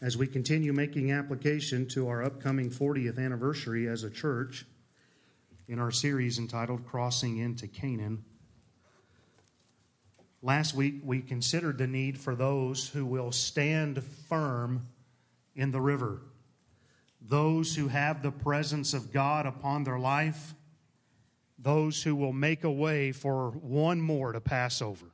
as we continue making application to our upcoming 40th anniversary as a church in our series entitled Crossing into Canaan. Last week, we considered the need for those who will stand firm in the river, those who have the presence of God upon their life, those who will make a way for one more to pass over.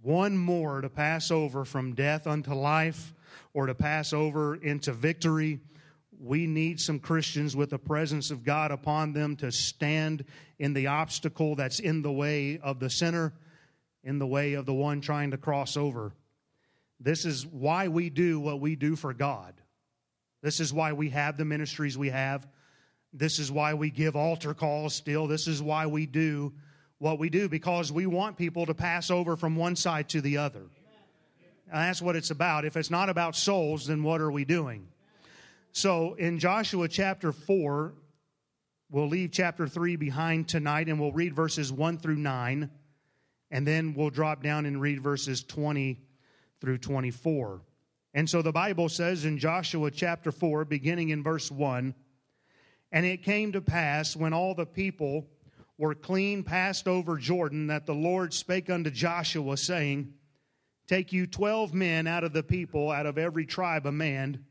One more to pass over from death unto life or to pass over into victory. We need some Christians with the presence of God upon them to stand in the obstacle that's in the way of the sinner, in the way of the one trying to cross over. This is why we do what we do for God. This is why we have the ministries we have. This is why we give altar calls still. This is why we do what we do because we want people to pass over from one side to the other. And that's what it's about. If it's not about souls, then what are we doing? So in Joshua chapter 4, we'll leave chapter 3 behind tonight and we'll read verses 1 through 9. And then we'll drop down and read verses 20 through 24. And so the Bible says in Joshua chapter 4, beginning in verse 1 And it came to pass when all the people were clean passed over Jordan that the Lord spake unto Joshua, saying, Take you twelve men out of the people, out of every tribe a man,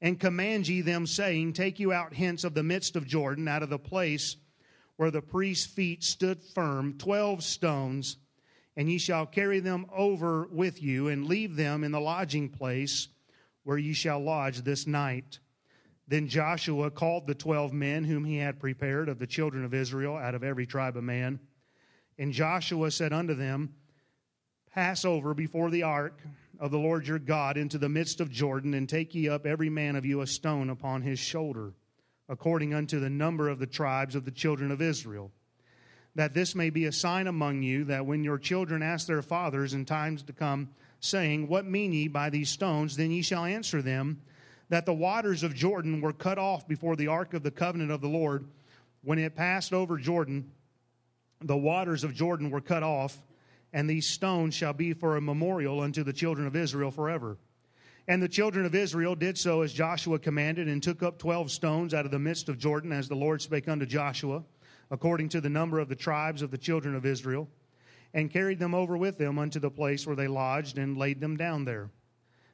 and command ye them, saying, Take you out hence of the midst of Jordan, out of the place where the priest's feet stood firm, twelve stones, and ye shall carry them over with you, and leave them in the lodging place where ye shall lodge this night. Then Joshua called the twelve men whom he had prepared of the children of Israel, out of every tribe a man. And Joshua said unto them, pass over before the ark of the Lord your God into the midst of Jordan, and take ye up every man of you a stone upon his shoulder, according unto the number of the tribes of the children of Israel. That this may be a sign among you, that when your children ask their fathers in times to come, saying, What mean ye by these stones? Then ye shall answer them, that the waters of Jordan were cut off before the ark of the covenant of the Lord. When it passed over Jordan, the waters of Jordan were cut off and these stones shall be for a memorial unto the children of Israel forever. And the children of Israel did so as Joshua commanded, and took up twelve stones out of the midst of Jordan, as the Lord spake unto Joshua, according to the number of the tribes of the children of Israel, and carried them over with them unto the place where they lodged, and laid them down there.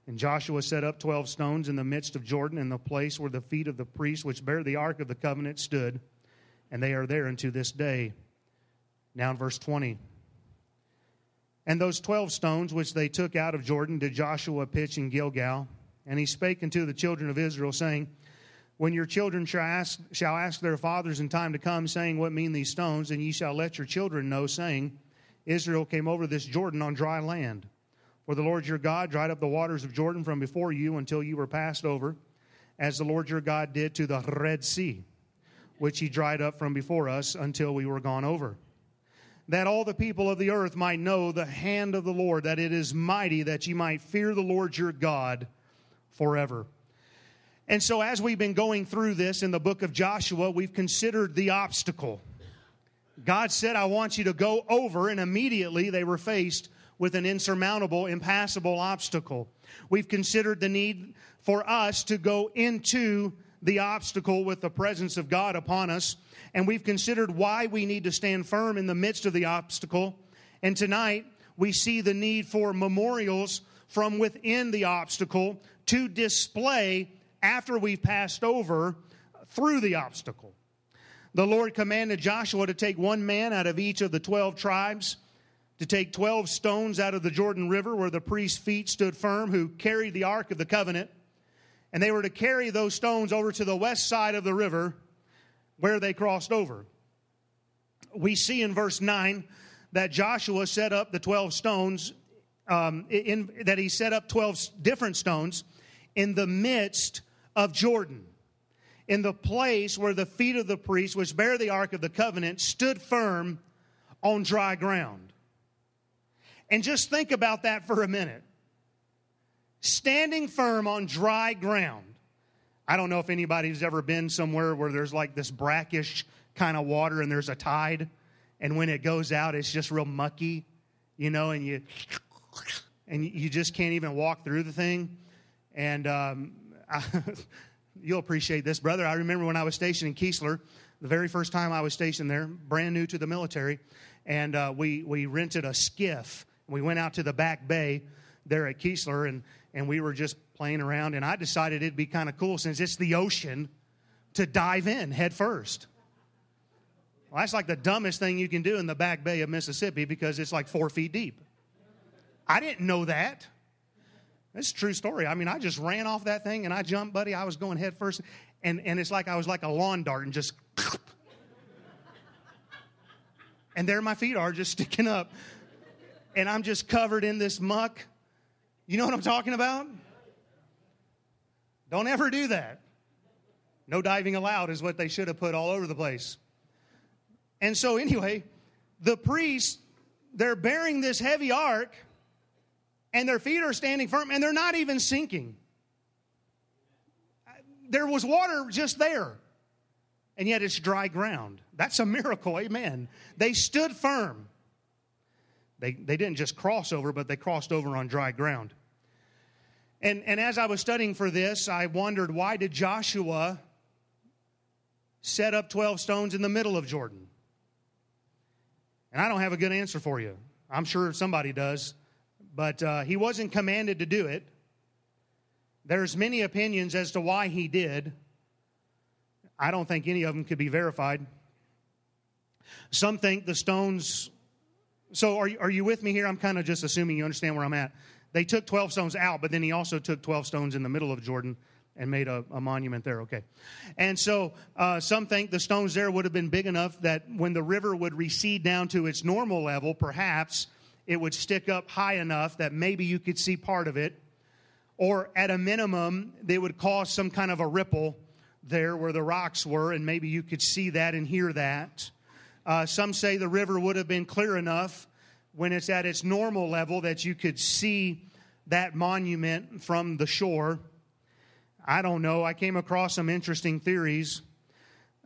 And Joshua set up twelve stones in the midst of Jordan, in the place where the feet of the priests which bear the ark of the covenant stood, and they are there unto this day. Now in verse 20. And those twelve stones which they took out of Jordan did Joshua pitch in Gilgal. And he spake unto the children of Israel, saying, When your children shall ask, shall ask their fathers in time to come, saying, What mean these stones? And ye shall let your children know, saying, Israel came over this Jordan on dry land. For the Lord your God dried up the waters of Jordan from before you until you were passed over, as the Lord your God did to the Red Sea, which he dried up from before us until we were gone over that all the people of the earth might know the hand of the Lord, that it is mighty, that ye might fear the Lord your God forever. And so, as we've been going through this in the book of Joshua, we've considered the obstacle. God said, I want you to go over, and immediately they were faced with an insurmountable, impassable obstacle. We've considered the need for us to go into the obstacle with the presence of God upon us and we've considered why we need to stand firm in the midst of the obstacle. And tonight, we see the need for memorials from within the obstacle to display after we've passed over through the obstacle. The Lord commanded Joshua to take one man out of each of the 12 tribes, to take 12 stones out of the Jordan River where the priest's feet stood firm, who carried the Ark of the Covenant, and they were to carry those stones over to the west side of the river where they crossed over. We see in verse 9 that Joshua set up the 12 stones, um, in, that he set up 12 different stones in the midst of Jordan, in the place where the feet of the priests, which bear the Ark of the Covenant, stood firm on dry ground. And just think about that for a minute. Standing firm on dry ground. I don't know if anybody's ever been somewhere where there's like this brackish kind of water and there's a tide, and when it goes out, it's just real mucky, you know, and you and you just can't even walk through the thing. And um, I, you'll appreciate this, brother. I remember when I was stationed in Keesler, the very first time I was stationed there, brand new to the military, and uh, we, we rented a skiff. We went out to the back bay there at Keesler, and, and we were just playing around. And I decided it'd be kind of cool since it's the ocean to dive in head first. Well, that's like the dumbest thing you can do in the back bay of Mississippi because it's like four feet deep. I didn't know that. It's a true story. I mean, I just ran off that thing and I jumped, buddy. I was going head first. And, and it's like I was like a lawn dart and just. and there my feet are just sticking up. And I'm just covered in this muck. You know what I'm talking about? Don't ever do that. No diving allowed is what they should have put all over the place. And so, anyway, the priests, they're bearing this heavy ark, and their feet are standing firm, and they're not even sinking. There was water just there, and yet it's dry ground. That's a miracle, amen. They stood firm. They, they didn't just cross over, but they crossed over on dry ground. And, and as I was studying for this, I wondered why did Joshua set up 12 stones in the middle of Jordan? And I don't have a good answer for you. I'm sure somebody does. But uh, he wasn't commanded to do it. There's many opinions as to why he did. I don't think any of them could be verified. Some think the stones. So, are are you with me here? I'm kind of just assuming you understand where I'm at. They took 12 stones out, but then he also took 12 stones in the middle of Jordan and made a, a monument there. Okay. And so uh, some think the stones there would have been big enough that when the river would recede down to its normal level, perhaps it would stick up high enough that maybe you could see part of it. Or at a minimum, they would cause some kind of a ripple there where the rocks were, and maybe you could see that and hear that. Uh, some say the river would have been clear enough when it's at its normal level that you could see that monument from the shore. I don't know. I came across some interesting theories.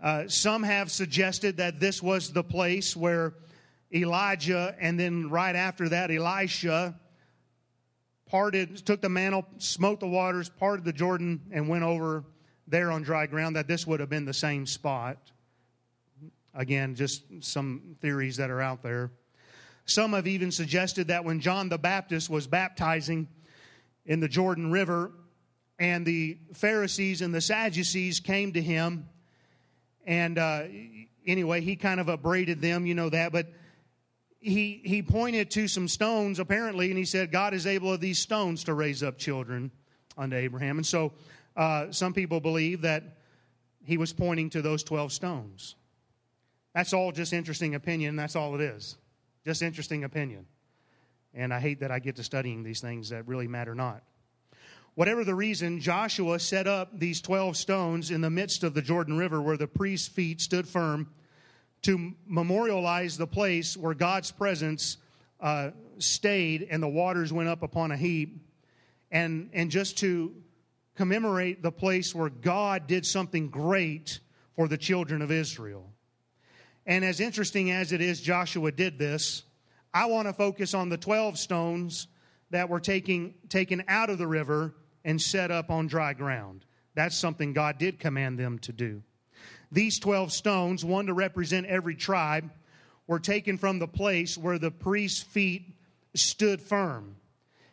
Uh, some have suggested that this was the place where Elijah, and then right after that, Elisha parted, took the mantle, smote the waters, parted the Jordan, and went over there on dry ground, that this would have been the same spot. Again, just some theories that are out there. Some have even suggested that when John the Baptist was baptizing in the Jordan River, and the Pharisees and the Sadducees came to him. And uh, anyway, he kind of upbraided them, you know that. But he, he pointed to some stones, apparently, and he said, God is able of these stones to raise up children unto Abraham. And so uh, some people believe that he was pointing to those 12 stones. That's all just interesting opinion. That's all it is. Just interesting opinion. And I hate that I get to studying these things that really matter not. Whatever the reason, Joshua set up these 12 stones in the midst of the Jordan River where the priest's feet stood firm to memorialize the place where God's presence uh, stayed and the waters went up upon a heap, and, and just to commemorate the place where God did something great for the children of Israel. And as interesting as it is, Joshua did this, I want to focus on the 12 stones that were taking, taken out of the river and set up on dry ground. That's something God did command them to do. These 12 stones, one to represent every tribe, were taken from the place where the priest's feet stood firm.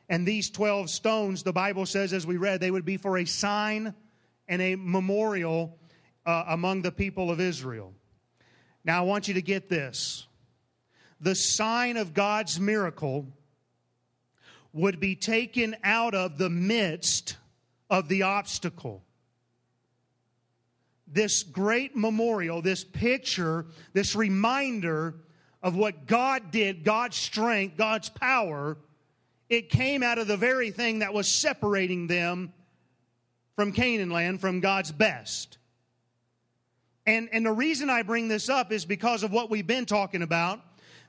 And these 12 stones, the Bible says, as we read, they would be for a sign and a memorial uh, among the people of Israel. Now, I want you to get this. The sign of God's miracle would be taken out of the midst of the obstacle. This great memorial, this picture, this reminder of what God did, God's strength, God's power, it came out of the very thing that was separating them from Canaan land, from God's best. And, and the reason I bring this up is because of what we've been talking about,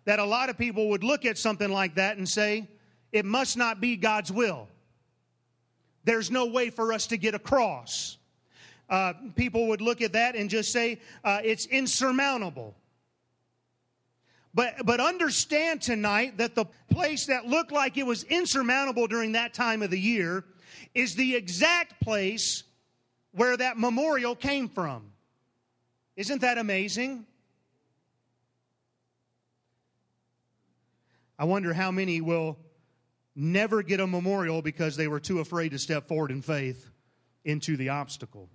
that a lot of people would look at something like that and say, it must not be God's will. There's no way for us to get across. Uh, people would look at that and just say uh, it's insurmountable. But, but understand tonight that the place that looked like it was insurmountable during that time of the year is the exact place where that memorial came from. Isn't that amazing? I wonder how many will never get a memorial because they were too afraid to step forward in faith into the obstacle.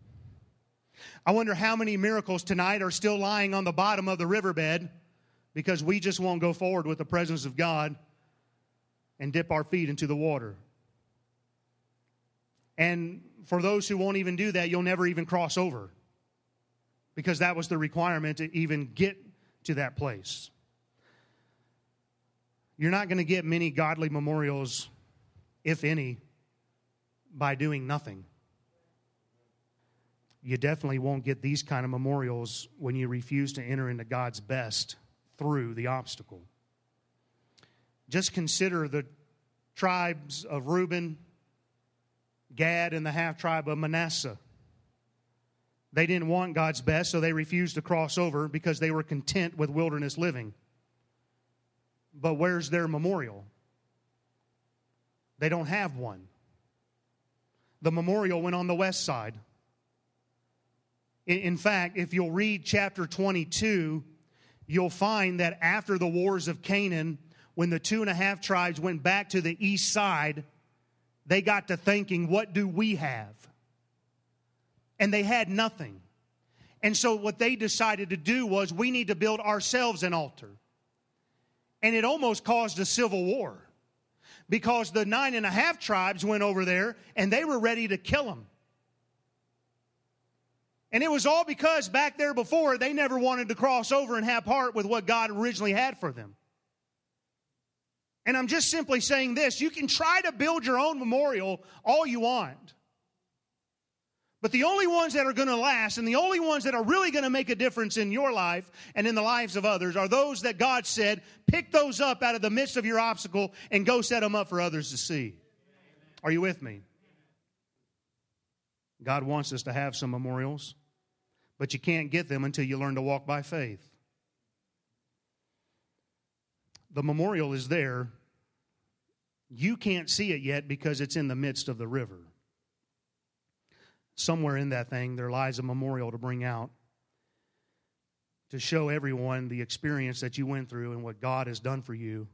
I wonder how many miracles tonight are still lying on the bottom of the riverbed because we just won't go forward with the presence of God and dip our feet into the water. And for those who won't even do that, you'll never even cross over because that was the requirement to even get to that place. You're not going to get many godly memorials, if any, by doing nothing. You definitely won't get these kind of memorials when you refuse to enter into God's best through the obstacle. Just consider the tribes of Reuben, Gad, and the half tribe of Manasseh. They didn't want God's best, so they refused to cross over because they were content with wilderness living. But where's their memorial? They don't have one. The memorial went on the west side. In fact, if you'll read chapter 22, you'll find that after the wars of Canaan, when the two and a half tribes went back to the east side, they got to thinking, what do we have? And they had nothing. And so what they decided to do was, we need to build ourselves an altar. And it almost caused a civil war because the nine and a half tribes went over there and they were ready to kill them. And it was all because back there before, they never wanted to cross over and have part with what God originally had for them. And I'm just simply saying this you can try to build your own memorial all you want. But the only ones that are going to last and the only ones that are really going to make a difference in your life and in the lives of others are those that God said, pick those up out of the midst of your obstacle and go set them up for others to see. Are you with me? God wants us to have some memorials but you can't get them until you learn to walk by faith. The memorial is there. You can't see it yet because it's in the midst of the river. Somewhere in that thing, there lies a memorial to bring out to show everyone the experience that you went through and what God has done for you,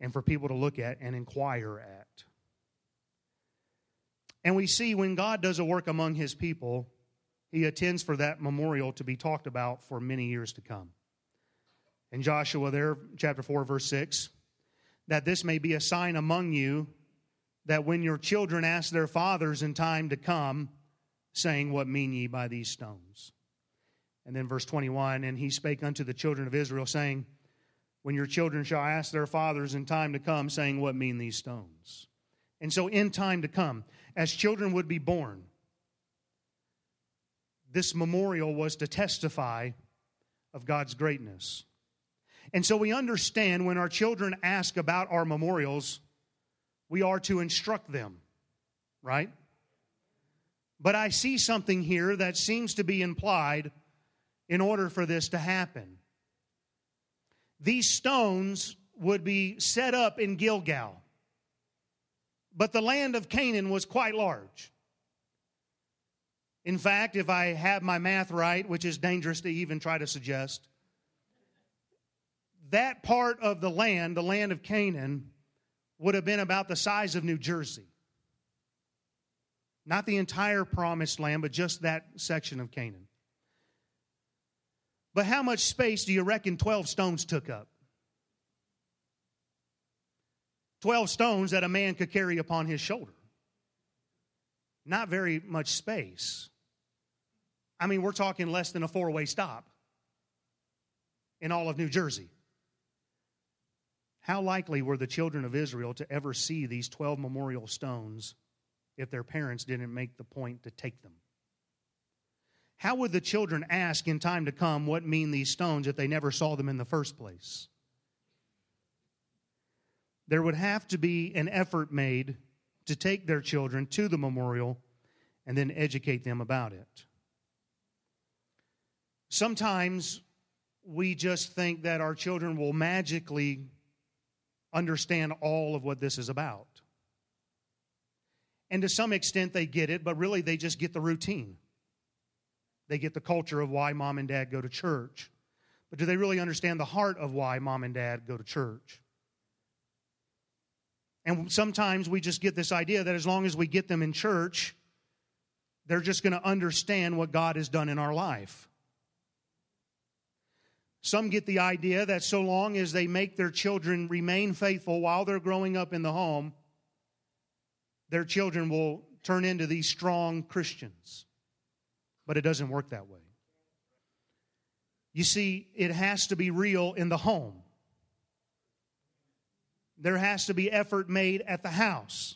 and for people to look at and inquire at. And we see when God does a work among his people, he attends for that memorial to be talked about for many years to come. In Joshua, there, chapter 4, verse 6, that this may be a sign among you that when your children ask their fathers in time to come, saying, What mean ye by these stones? And then verse 21, and he spake unto the children of Israel, saying, When your children shall ask their fathers in time to come, saying, What mean these stones? And so, in time to come, as children would be born, this memorial was to testify of God's greatness. And so we understand when our children ask about our memorials, we are to instruct them, right? But I see something here that seems to be implied in order for this to happen. These stones would be set up in Gilgal, but the land of Canaan was quite large. In fact, if I have my math right, which is dangerous to even try to suggest, that part of the land, the land of Canaan, would have been about the size of New Jersey. Not the entire promised land, but just that section of Canaan. But how much space do you reckon 12 stones took up? 12 stones that a man could carry upon his shoulder. Not very much space. I mean, we're talking less than a four way stop in all of New Jersey. How likely were the children of Israel to ever see these 12 memorial stones if their parents didn't make the point to take them? How would the children ask in time to come what mean these stones if they never saw them in the first place? There would have to be an effort made to take their children to the memorial and then educate them about it. Sometimes we just think that our children will magically understand all of what this is about. And to some extent, they get it, but really they just get the routine. They get the culture of why mom and dad go to church. But do they really understand the heart of why mom and dad go to church? And sometimes we just get this idea that as long as we get them in church, they're just going to understand what God has done in our life. Some get the idea that so long as they make their children remain faithful while they're growing up in the home, their children will turn into these strong Christians. But it doesn't work that way. You see, it has to be real in the home. There has to be effort made at the house.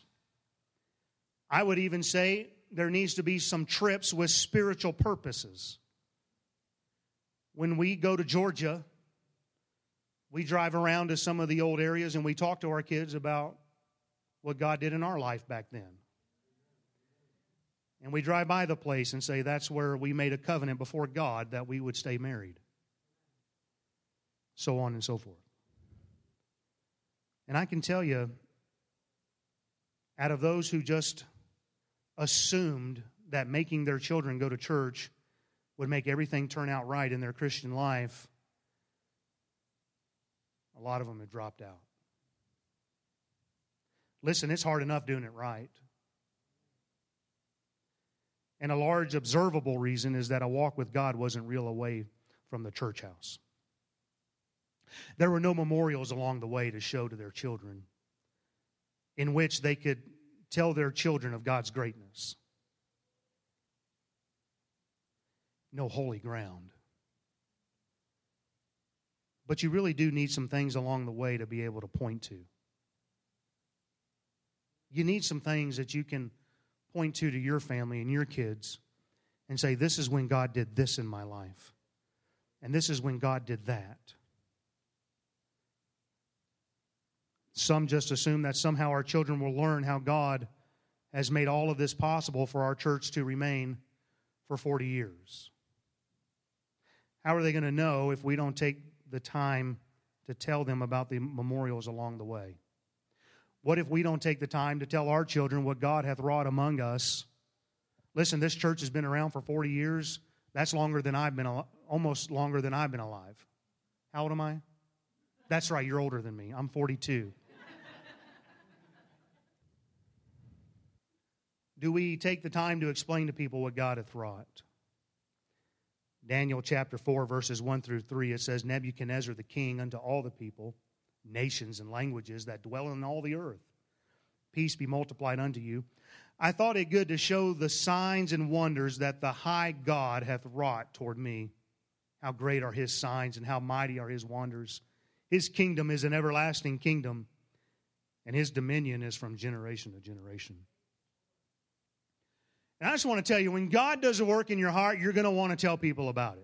I would even say there needs to be some trips with spiritual purposes. When we go to Georgia, we drive around to some of the old areas and we talk to our kids about what God did in our life back then. And we drive by the place and say, that's where we made a covenant before God that we would stay married. So on and so forth. And I can tell you, out of those who just assumed that making their children go to church would make everything turn out right in their Christian life, a lot of them have dropped out. Listen, it's hard enough doing it right. And a large observable reason is that a walk with God wasn't real away from the church house. There were no memorials along the way to show to their children in which they could tell their children of God's greatness. No holy ground. But you really do need some things along the way to be able to point to. You need some things that you can point to to your family and your kids and say, This is when God did this in my life. And this is when God did that. Some just assume that somehow our children will learn how God has made all of this possible for our church to remain for 40 years. How are they going to know if we don't take the time to tell them about the memorials along the way? What if we don't take the time to tell our children what God hath wrought among us? Listen, this church has been around for 40 years. That's longer than I've been, almost longer than I've been alive. How old am I? That's right, you're older than me. I'm 42. Do we take the time to explain to people what God hath wrought? Daniel chapter 4, verses 1 through 3, it says, Nebuchadnezzar the king unto all the people nations and languages that dwell in all the earth. Peace be multiplied unto you. I thought it good to show the signs and wonders that the high God hath wrought toward me. How great are his signs and how mighty are his wonders. His kingdom is an everlasting kingdom, and his dominion is from generation to generation. And I just want to tell you when God does a work in your heart, you're going to want to tell people about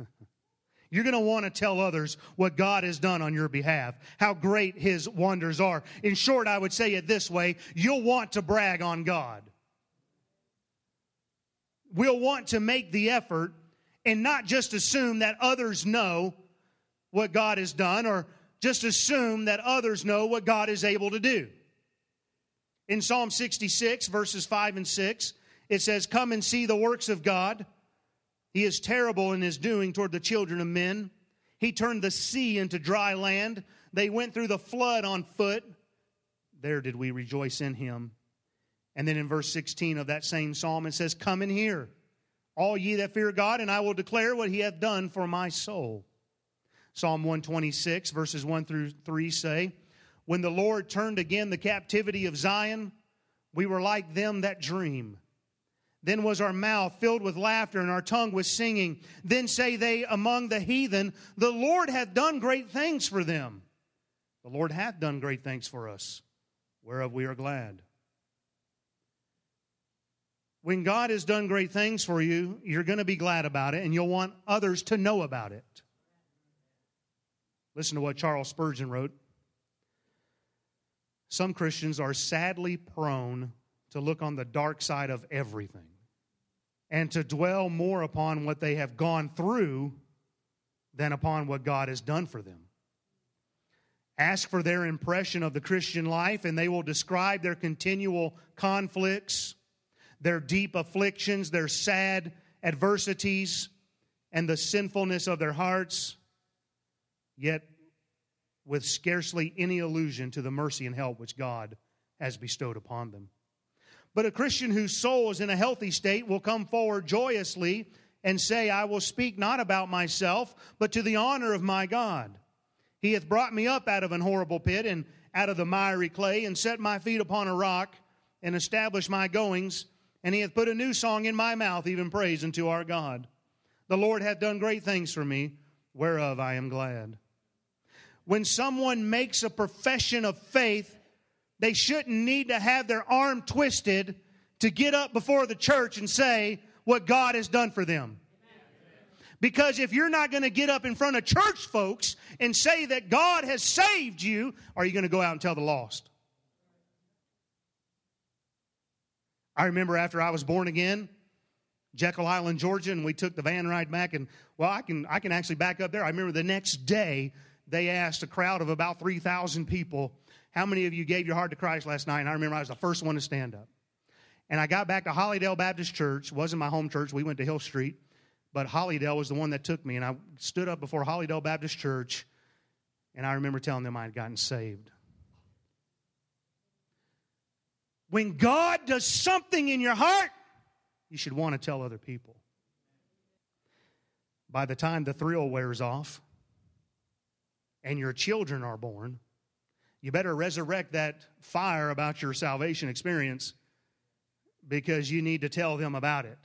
it. You're going to want to tell others what God has done on your behalf, how great His wonders are. In short, I would say it this way you'll want to brag on God. We'll want to make the effort and not just assume that others know what God has done or just assume that others know what God is able to do. In Psalm 66, verses 5 and 6, it says, Come and see the works of God he is terrible in his doing toward the children of men. He turned the sea into dry land. They went through the flood on foot. There did we rejoice in him. And then in verse 16 of that same psalm, it says, Come and hear, all ye that fear God, and I will declare what he hath done for my soul. Psalm 126, verses 1 through 3 say, When the Lord turned again the captivity of Zion, we were like them that dream. Then was our mouth filled with laughter and our tongue with singing. Then say they among the heathen, The Lord hath done great things for them. The Lord hath done great things for us, whereof we are glad. When God has done great things for you, you're going to be glad about it and you'll want others to know about it. Listen to what Charles Spurgeon wrote. Some Christians are sadly prone to look on the dark side of everything and to dwell more upon what they have gone through than upon what God has done for them. Ask for their impression of the Christian life, and they will describe their continual conflicts, their deep afflictions, their sad adversities, and the sinfulness of their hearts, yet with scarcely any allusion to the mercy and help which God has bestowed upon them. But a Christian whose soul is in a healthy state will come forward joyously and say, I will speak not about myself, but to the honor of my God. He hath brought me up out of an horrible pit and out of the miry clay, and set my feet upon a rock, and established my goings, and he hath put a new song in my mouth, even praise unto our God. The Lord hath done great things for me, whereof I am glad. When someone makes a profession of faith, they shouldn't need to have their arm twisted to get up before the church and say what God has done for them. Because if you're not going to get up in front of church folks and say that God has saved you, are you going to go out and tell the lost? I remember after I was born again, Jekyll Island, Georgia, and we took the van ride back. And well, I can I can actually back up there. I remember the next day they asked a crowd of about three thousand people, "How many of you gave your heart to Christ last night?" And I remember I was the first one to stand up. And I got back to Hollydale Baptist Church. wasn't my home church. We went to Hill Street, but Hollydale was the one that took me. And I stood up before Hollydale Baptist Church, and I remember telling them I had gotten saved. When God does something in your heart, you should want to tell other people. By the time the thrill wears off and your children are born, you better resurrect that fire about your salvation experience because you need to tell them about it.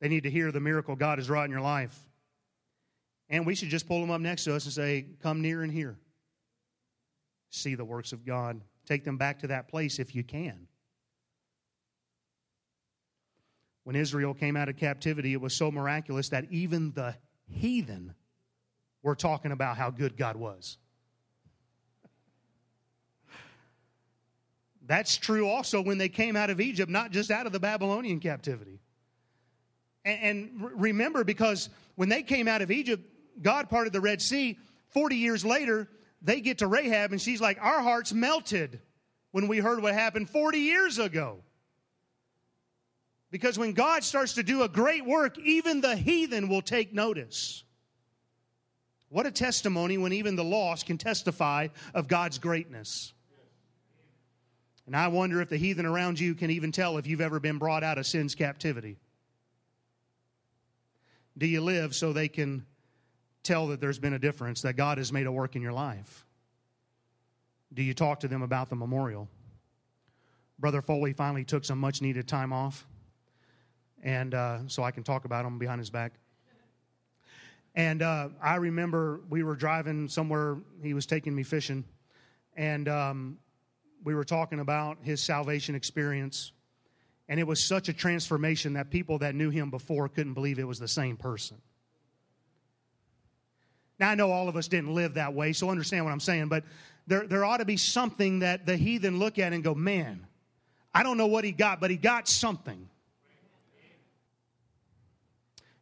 They need to hear the miracle God has wrought in your life. And we should just pull them up next to us and say, Come near and hear. See the works of God. Take them back to that place if you can. When Israel came out of captivity, it was so miraculous that even the heathen were talking about how good God was. That's true also when they came out of Egypt, not just out of the Babylonian captivity. And, and, remember, because when they came out of Egypt, God parted the Red Sea. 40 years later, they get to Rahab, and she's like, Our hearts melted when we heard what happened 40 years ago. Because when God starts to do a great work, even the heathen will take notice. What a testimony when even the lost can testify of God's greatness. And I wonder if the heathen around you can even tell if you've ever been brought out of sin's captivity. Do you live so they can tell that there's been a difference, that God has made a work in your life? Do you talk to them about the memorial? Brother Foley finally took some much needed time off and uh, so I can talk about him behind his back. And uh, I remember we were driving somewhere, he was taking me fishing, and um, we were talking about his salvation experience. And it was such a transformation that people that knew him before couldn't believe it was the same person. Now, I know all of us didn't live that way, so understand what I'm saying, but there, there ought to be something that the heathen look at and go, man, I don't know what he got, but he got something.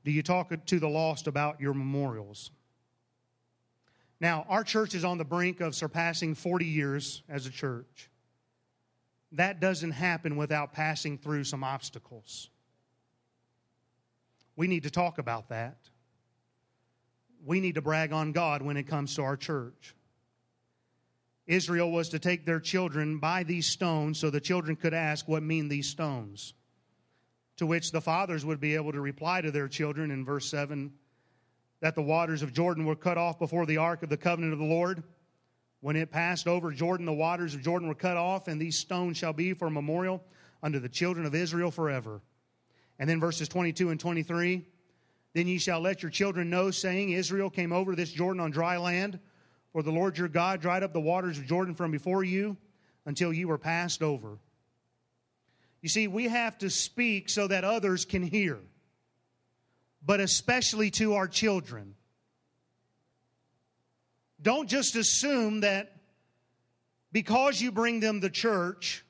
Do you talk to the lost about your memorials? Now, our church is on the brink of surpassing 40 years as a church. That doesn't happen without passing through some obstacles. We need to talk about that. We need to brag on God when it comes to our church. Israel was to take their children by these stones so the children could ask, What mean these stones? To which the fathers would be able to reply to their children in verse 7 that the waters of Jordan were cut off before the ark of the covenant of the Lord. When it passed over Jordan, the waters of Jordan were cut off, and these stones shall be for a memorial unto the children of Israel forever. And then verses 22 and 23 Then ye shall let your children know, saying, Israel came over this Jordan on dry land, for the Lord your God dried up the waters of Jordan from before you until ye were passed over. You see, we have to speak so that others can hear, but especially to our children. Don't just assume that because you bring them to church,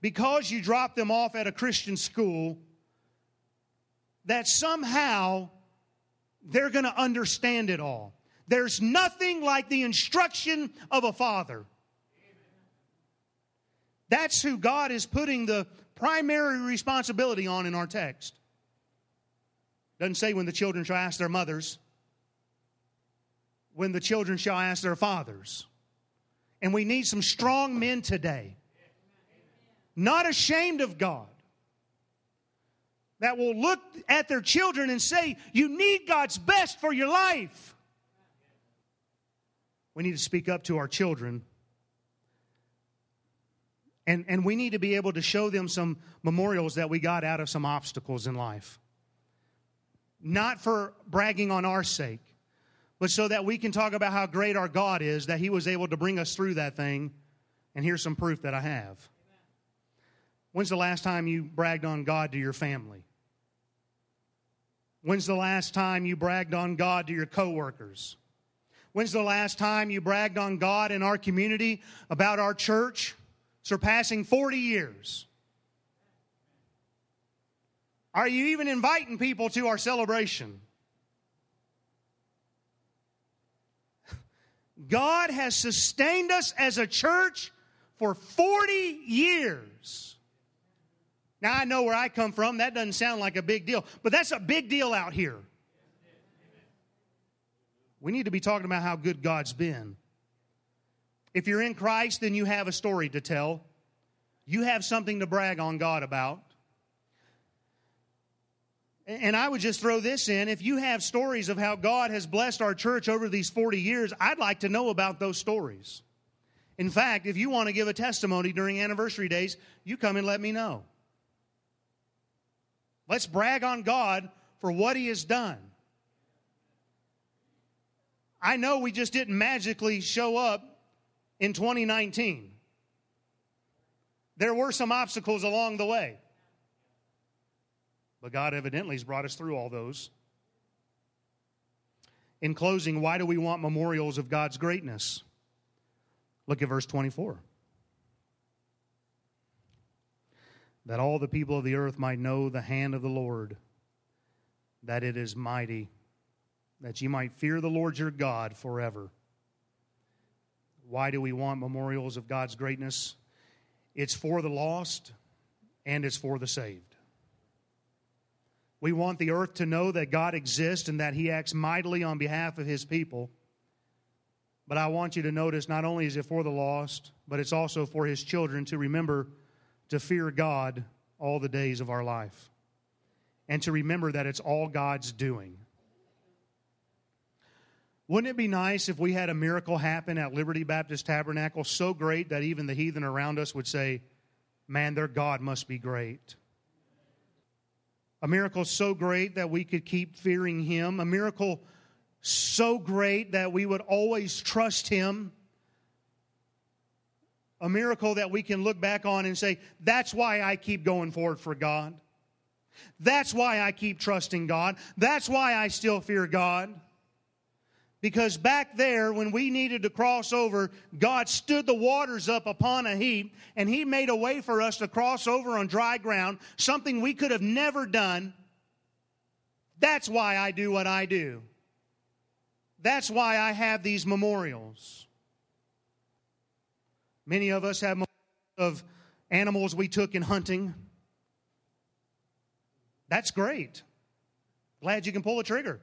because you drop them off at a Christian school that somehow they're going to understand it all. There's nothing like the instruction of a father. That's who God is putting the primary responsibility on in our text. Doesn't say when the children shall ask their mothers, when the children shall ask their fathers. And we need some strong men today, not ashamed of God, that will look at their children and say, You need God's best for your life. We need to speak up to our children. And, and we need to be able to show them some memorials that we got out of some obstacles in life. Not for bragging on our sake, but so that we can talk about how great our God is, that He was able to bring us through that thing. And here's some proof that I have. When's the last time you bragged on God to your family? When's the last time you bragged on God to your coworkers? When's the last time you bragged on God in our community about our church surpassing 40 years? Are you even inviting people to our celebration? God has sustained us as a church for 40 years. Now, I know where I come from. That doesn't sound like a big deal, but that's a big deal out here. We need to be talking about how good God's been. If you're in Christ, then you have a story to tell. You have something to brag on God about. And I would just throw this in. If you have stories of how God has blessed our church over these 40 years, I'd like to know about those stories. In fact, if you want to give a testimony during anniversary days, you come and let me know. Let's brag on God for what He has done. I know we just didn't magically show up in 2019. There were some obstacles along the way. But God evidently has brought us through all those. In closing, why do we want memorials of God's greatness? Look at verse 24. That all the people of the earth might know the hand of the Lord, that it is mighty, that ye might fear the Lord your God forever. Why do we want memorials of God's greatness? It's for the lost and it's for the saved. We want the earth to know that God exists and that He acts mightily on behalf of His people. But I want you to notice not only is it for the lost, but it's also for His children to remember to fear God all the days of our life and to remember that it's all God's doing. Wouldn't it be nice if we had a miracle happen at Liberty Baptist Tabernacle so great that even the heathen around us would say, Man, their God must be great? A miracle so great that we could keep fearing Him. A miracle so great that we would always trust Him. A miracle that we can look back on and say, that's why I keep going forward for God. That's why I keep trusting God. That's why I still fear God. Because back there, when we needed to cross over, God stood the waters up upon a heap, and He made a way for us to cross over on dry ground, something we could have never done. That's why I do what I do. That's why I have these memorials. Many of us have of animals we took in hunting. That's great. Glad you can pull a trigger.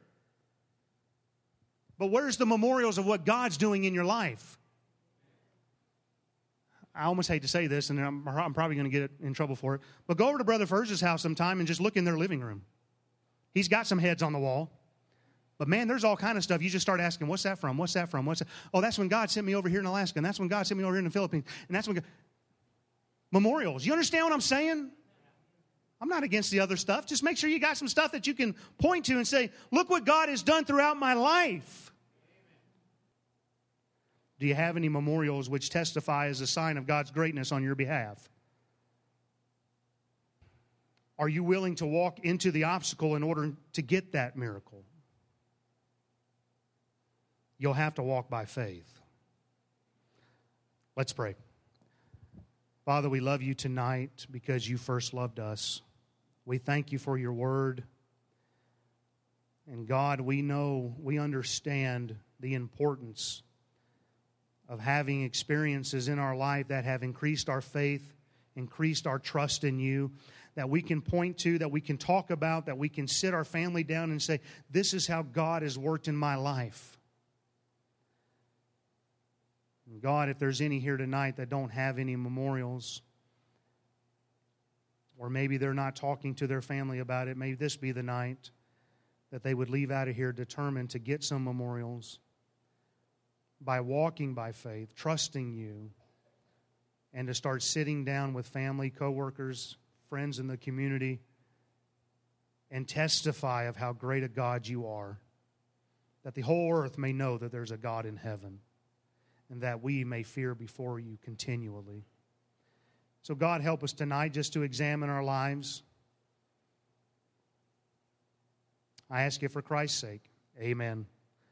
But where's the memorials of what God's doing in your life? I almost hate to say this, and I'm, I'm probably going to get in trouble for it. But go over to Brother Furz's house sometime and just look in their living room. He's got some heads on the wall. But man, there's all kind of stuff. You just start asking, what's that from? What's that from? What's that? Oh, that's when God sent me over here in Alaska, and that's when God sent me over here in the Philippines, and that's when God... memorials. You understand what I'm saying? I'm not against the other stuff. Just make sure you got some stuff that you can point to and say, look what God has done throughout my life. Do you have any memorials which testify as a sign of God's greatness on your behalf? Are you willing to walk into the obstacle in order to get that miracle? You'll have to walk by faith. Let's pray. Father, we love you tonight because you first loved us. We thank you for your word. And God, we know, we understand the importance of having experiences in our life that have increased our faith, increased our trust in you, that we can point to, that we can talk about, that we can sit our family down and say, This is how God has worked in my life. God, if there's any here tonight that don't have any memorials, or maybe they're not talking to their family about it, may this be the night that they would leave out of here determined to get some memorials by walking by faith, trusting you, and to start sitting down with family, coworkers, friends in the community, and testify of how great a God you are, that the whole earth may know that there's a God in heaven, and that we may fear before you continually. So, God, help us tonight just to examine our lives. I ask you for Christ's sake. Amen.